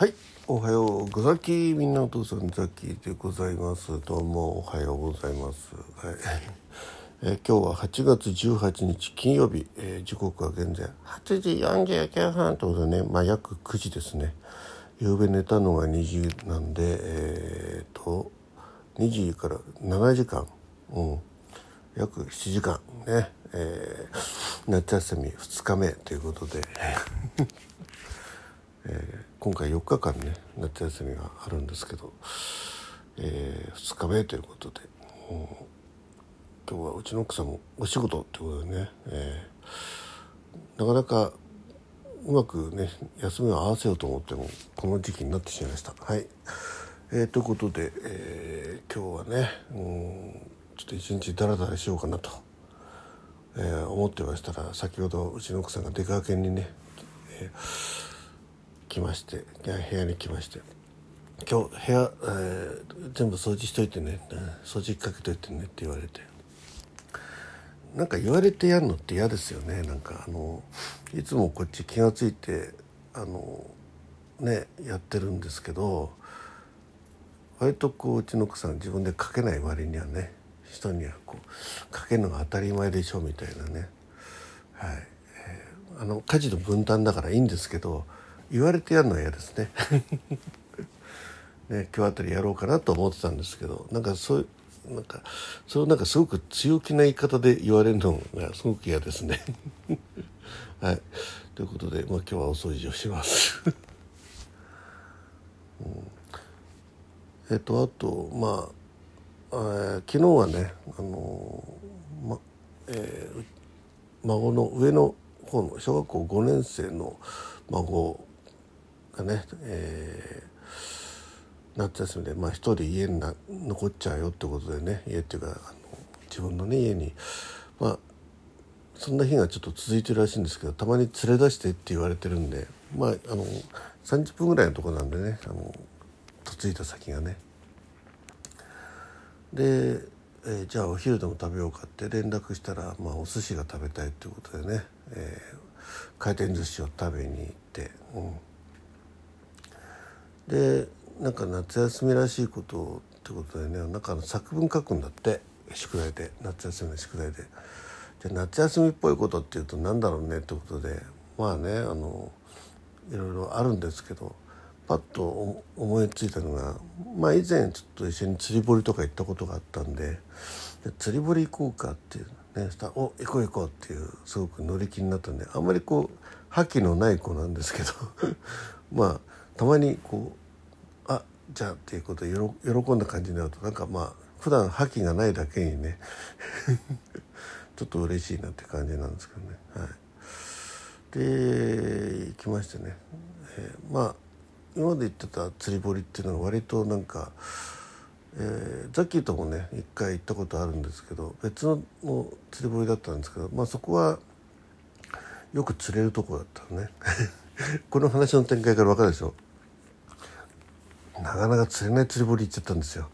はい、おはようござきみんなお父さんザキでございます。どうもおはようございます。はい。え今日は8月18日金曜日、えー時刻は現在8時49分ということでね、まあ約9時ですね。夕べ寝たのが2時なんで、えー、と2時から7時間、うん、約7時間ね、えー夏休み2日目ということで。えー今回4日間ね夏休みがあるんですけど、え2日目ということで、うん今日はうちの奥さんもお仕事ってことでね、えーなかなかうまくね休みを合わせようと思ってもこの時期になってしまいました。はい、えーということで、えー今日はね、うん、ちょっと一日ダラダラしようかなと、えー思ってましたら先ほどうちの奥さんが出かけにね、えー来まして部屋に来まして「今日部屋、えー全部掃除しといてね。掃除かけといてね」って言われて。なんか言われてやるのって嫌ですよね。なんかあのいつもこっち気が付いてあのねやってるんですけど割とこううちの奥さん自分でかけない割にはね人にはこうかけるのが当たり前でしょみたいなね。はい、えーあの家事の分担だからいいんですけど言われてやるのは嫌ですね。ね今日あたりやろうかなと思ってたんですけどなんかそういうなんかそうなんかすごく強気な言い方で言われるのがすごく嫌ですね。はい。ということで、まあ、今日はお掃除をします。えっとあとまあ、えー昨日はねあのまえー孫の上の方の小学校5年生の孫がね、えー夏休みでまあ一人家にな残っちゃうよってことでね家っていうかあの自分のね家にまあそんな日がちょっと続いてるらしいんですけどたまに連れ出してって言われてるんでまああの30分ぐらいのとこなんでねあの嫁いだ先がね。で、えーじゃあお昼でも食べようかって連絡したら、まあ、お寿司が食べたいっていうことでね、えー回転寿司を食べに行って、うん、でなんか夏休みらしいことってことでねなんかの作文書くんだって。宿題で。夏休みの宿題で。じゃ夏休みっぽいことっていうと何だろうねってことで。まあねあのいろいろあるんですけどパッと思いついたのがまあ以前ちょっと一緒に釣り堀とか行ったことがあったんでで釣り堀行こうかっていうねそした「お行こう行こう」っていうすごく乗り気になったんであんまりこう覇気のない子なんですけど。まあたまにこう「あじゃあ」っていうことで喜んだ感じになるとなんかまあ普段覇気がないだけにね ちょっと嬉しいなって感じなんですけどね。はい、で行きましてね、えーまあ今まで言ってた釣り堀っていうのは割となんか、えーザッキーともね一回行ったことあるんですけど別のの釣り堀だったんですけど、まあ、そこはよく釣れるとこだったのね。この話の展開から分かるでしょ？なかなか釣れない釣り堀行っちゃったんですよ。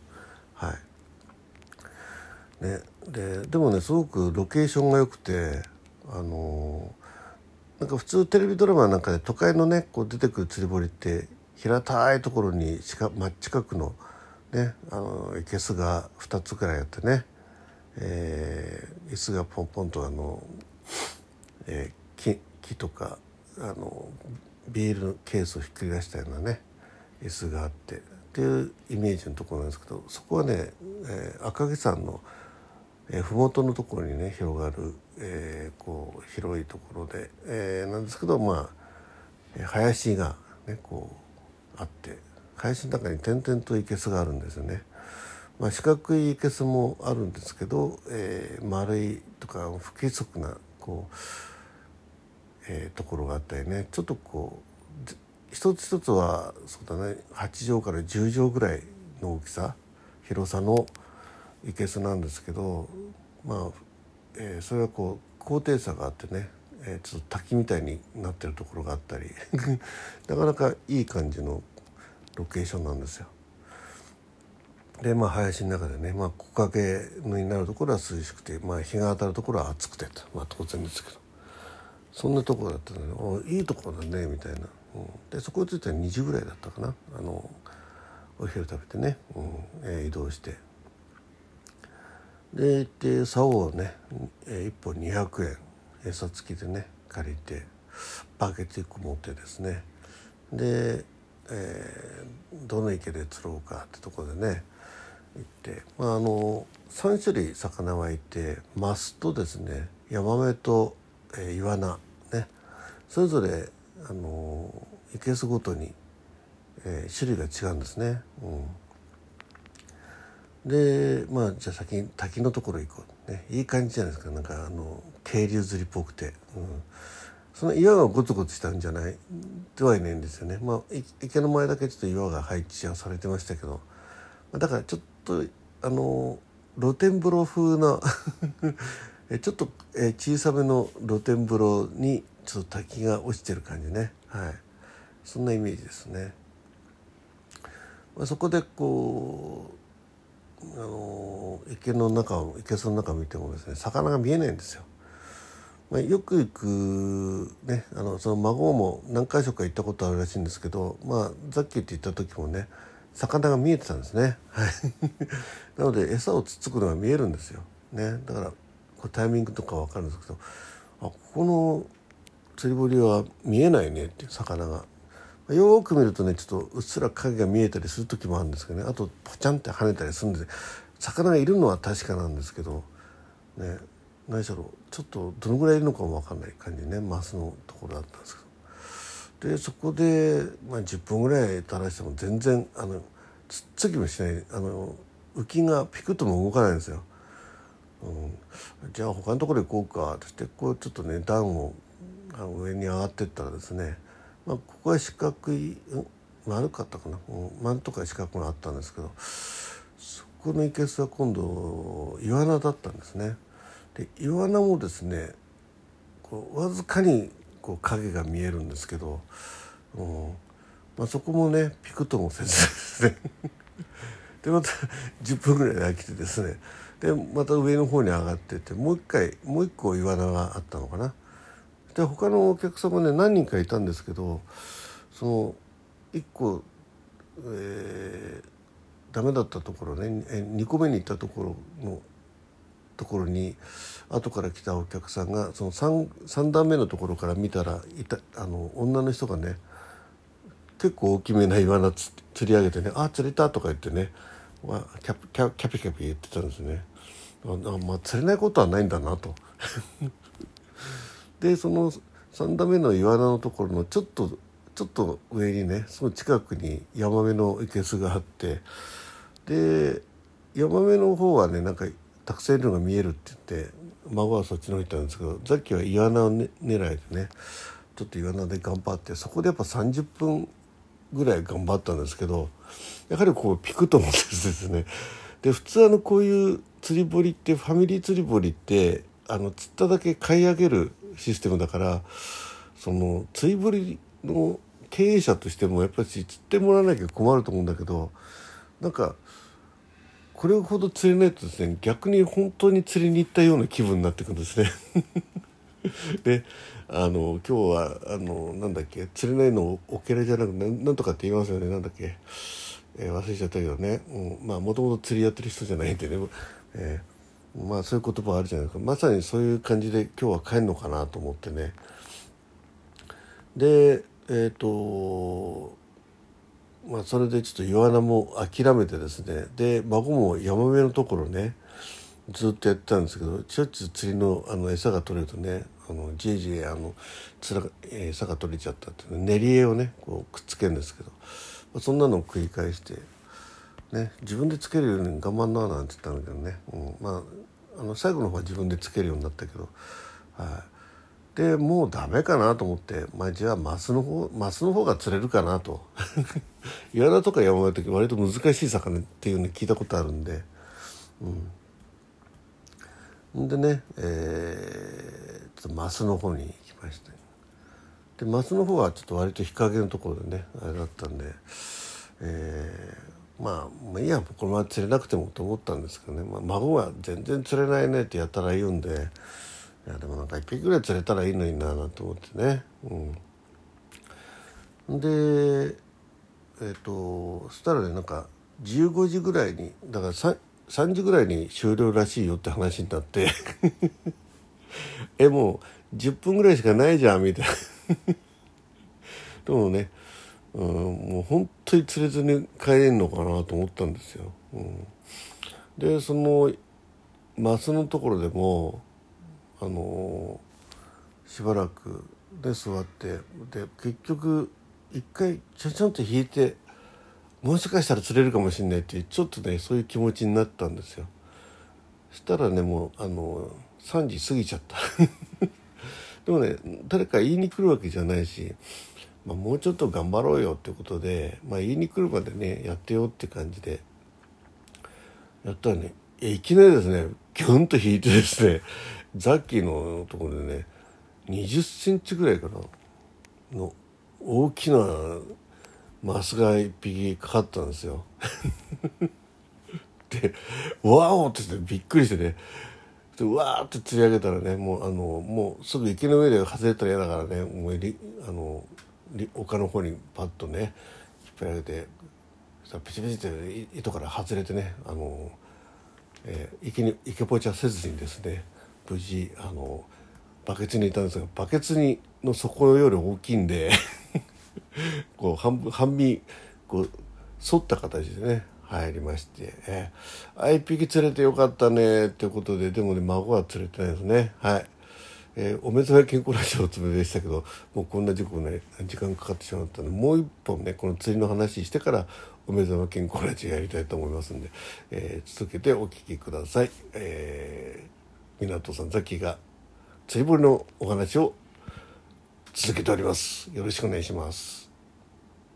はい。ね、ででもねすごくロケーションが良くてあのなんか普通テレビドラマなんかで都会のねこう出てくる釣り堀って平たいところに近真っ近くのねあの生けすが2つくらいあってね、えー椅子がポンポンとあの、えー木木とかあのビールのケースをひっくり返したようなね椅子があってっていうイメージのところなんですけどそこはね、えー赤城山のえー、麓のところにね広がる、えーこう広いところで、えーなんですけどまあ林がねこうあって林の中に点々と生けすがあるんですよね。まあ、四角い生けすもあるんですけど、えー丸いとか不規則なこう、えーところがあったりねちょっとこう一つ一つはそうだね8畳から10畳ぐらいの大きさ広さのいけすなんですけどまあ、えーそれはこう高低差があってね、えーちょっと滝みたいになってるところがあったり なかなかいい感じのロケーションなんですよ。でまあ林の中でね、まあ、木陰になるところは涼しくて、まあ、日が当たるところは暑くてと、まあ、当然ですけどそんなところだったので「おいいところだね」みたいな、でそこに着いたら2時ぐらいだったかな。あのお昼食べてね、うん。えー、移動して。で行って竿をね、えー、1本200円。餌付きでね借りてバケツ1個持ってですね。で、えー、どの池で釣ろうかってとこでね行って、まあ、あの3種類魚はいてマスとですねヤマメと、えー、イワナね。それぞれあのいけすごとに、えー、種類が違うんですね。うん、でまあじゃあ先に滝のところ行こう、ね、いい感じじゃないですか。なんかあの渓流釣りっぽくて、うん、その岩がゴツゴツしたんじゃない？ではいないんですよね。まあ池の前だけちょっと岩が配置はされてましたけど。だからちょっとあの露天風呂風な ちょっと小さめの露天風呂にちょっと滝が落ちてる感じねはいそんなイメージですね。まあ、そこでこうあの池の中を池その中を見てもですね魚が見えないんですよ。まあ、よく行くねあのその孫も何回所か行ったことあるらしいんですけどまあさっきって言った時もね魚が見えてたんですね。はい、なので餌をつつくのが見えるんですよ。ね、だからこうタイミングとか分かるんですけどあここの釣り堀は見えないねっていう魚が。よく見るとねちょっとうっすら影が見えたりする時もあるんですけどね。あとポチャンって跳ねたりするんで魚がいるのは確かなんですけどね何しろちょっとどのぐらいいるのかも分かんない感じね。マスのところだったんですけど。でそこで、まあ、10分ぐらい垂らしても全然あのつっつきもしない。あの浮きがピクッとも動かないんですよ。うん、じゃあ他のところ行こうかってしてこうちょっとね段を上に上がってったらですね、まあ、ここは四角い、丸かったかな、丸とか四角があったんですけどそこの生けすは今度イワナだったんですね。でイワナもですねこうわずかにこう影が見えるんですけど、うんまあ、そこもねピクともせずですね でまた10分ぐらいで飽きてですねでまた上の方に上がっててもう一回もう一個イワナがあったのかな。で他のお客様ね何人かいたんですけどその1個、えー、ダメだったところね2個目に行ったところのところに後から来たお客さんがその 3, 3段目のところから見たらいたあの女の人がね結構大きめなイワナ釣り上げてね「あ釣れた」とか言ってねキャキャキャピキャピ言ってたんですね。あまあ釣れないことはないんだなとでその3段目の岩名のところのちょっとちょっと上にねその近くにヤマメの生けすがあってでヤマメの方はねなんかたくさんいるのが見えるって言って孫はそっちの方行ったんですけどさっきはイワナを、ね、狙いでねちょっとイワナで頑張ってそこでやっぱ30分ぐらい頑張ったんですけどやはりこうピクと思ってですね。で普通あのこういう釣り堀ってファミリー釣り堀ってあの釣っただけ買い上げるシステムだからその釣り堀の経営者としてもやっぱり釣ってもらわなきゃ困ると思うんだけどなんかこれほど釣れないとですね逆に本当に釣りに行ったような気分になってくるんですね。であの今日はあのなんだっけ釣れないのオケラじゃなくてなんとかって言いますよね。なんだっけ、えー、忘れちゃったけどね、うん、まあもともと釣りやってる人じゃないんでね、えーまあそういう言葉あるじゃないですか。まさにそういう感じで今日は帰るのかなと思ってね。でえっ、ー、とまあそれでちょっとイワナも諦めてですね。で孫もヤマメのところねずっとやってたんですけどしょっちゅう釣りのあの餌が取れるとねあのじいじいあのつら餌が取れちゃったっていう練り餌をねこうくっつけるんですけど、まあ、そんなのを繰り返して、ね、自分でつけるように頑張んななんて言ったんだけどね、うん、まああの最後の方は自分でつけるようになったけど、はい、でもうダメかなと思って、まあ、じゃあマスの方マスの方が釣れるかなと。イワナとか山の時割と難しい魚っていうの聞いたことあるんで、うん、でね、えー、マスの方に行きました。でマスの方はちょっと割と日陰のところでねあれだったんで、えーまあ、いいやこのまま釣れなくてもと思ったんですけどね、まあ、孫は全然釣れないねってやったら言うんで。いやでもなんか1匹ぐらい釣れたらいいのにななんて思ってね、うん、でえっ、とそしたらねなんか15時ぐらいにだから 3, 3時ぐらいに終了らしいよって話になって。えもう10分ぐらいしかないじゃんみたいな。でもね、うん、もう本当に釣れずに帰れんのかなと思ったんですよ。うん、でそのマスのところでもあのしばらくで座ってで結局一回ちゃちゃんと引いてもしかしたら釣れるかもしれないってちょっとねそういう気持ちになったんですよ。したらねもうあの3時過ぎちゃった でもね誰か言いに来るわけじゃないし、まあ、もうちょっと頑張ろうよってことで、まあ、言いに来るまでねやってよって感じでやったらねいきなりですねギュンと引いてですねザッキーのところでね20センチぐらいかなの大きなマスが1匹かかったんですよ。で「わお!」ってってびっくりしてねでわーって釣り上げたらねもうあのもうすぐ池の上で外れたら嫌だからねもうあの丘の方にパッとね引っ張り上げてピチピチって糸から外れてねあの、えー、池に池ポチャせずにですね無事あのバケツにいたんですがバケツにの底より大きいんで こう半半身こう反った形でね入りまして「えー、あ一匹釣れてよかったね」ってことででもね孫は釣れてないですねはい。えー、おめざめ健康ラジオおつめでしたけどもうこんな時間ね時間かかってしまったのでもう一本ねこの釣りの話してからおめざめ健康ラジオやりたいと思いますんで、えー、続けてお聞きください。えー、港さんザキが釣り堀のお話を続けております。よろしくお願いします。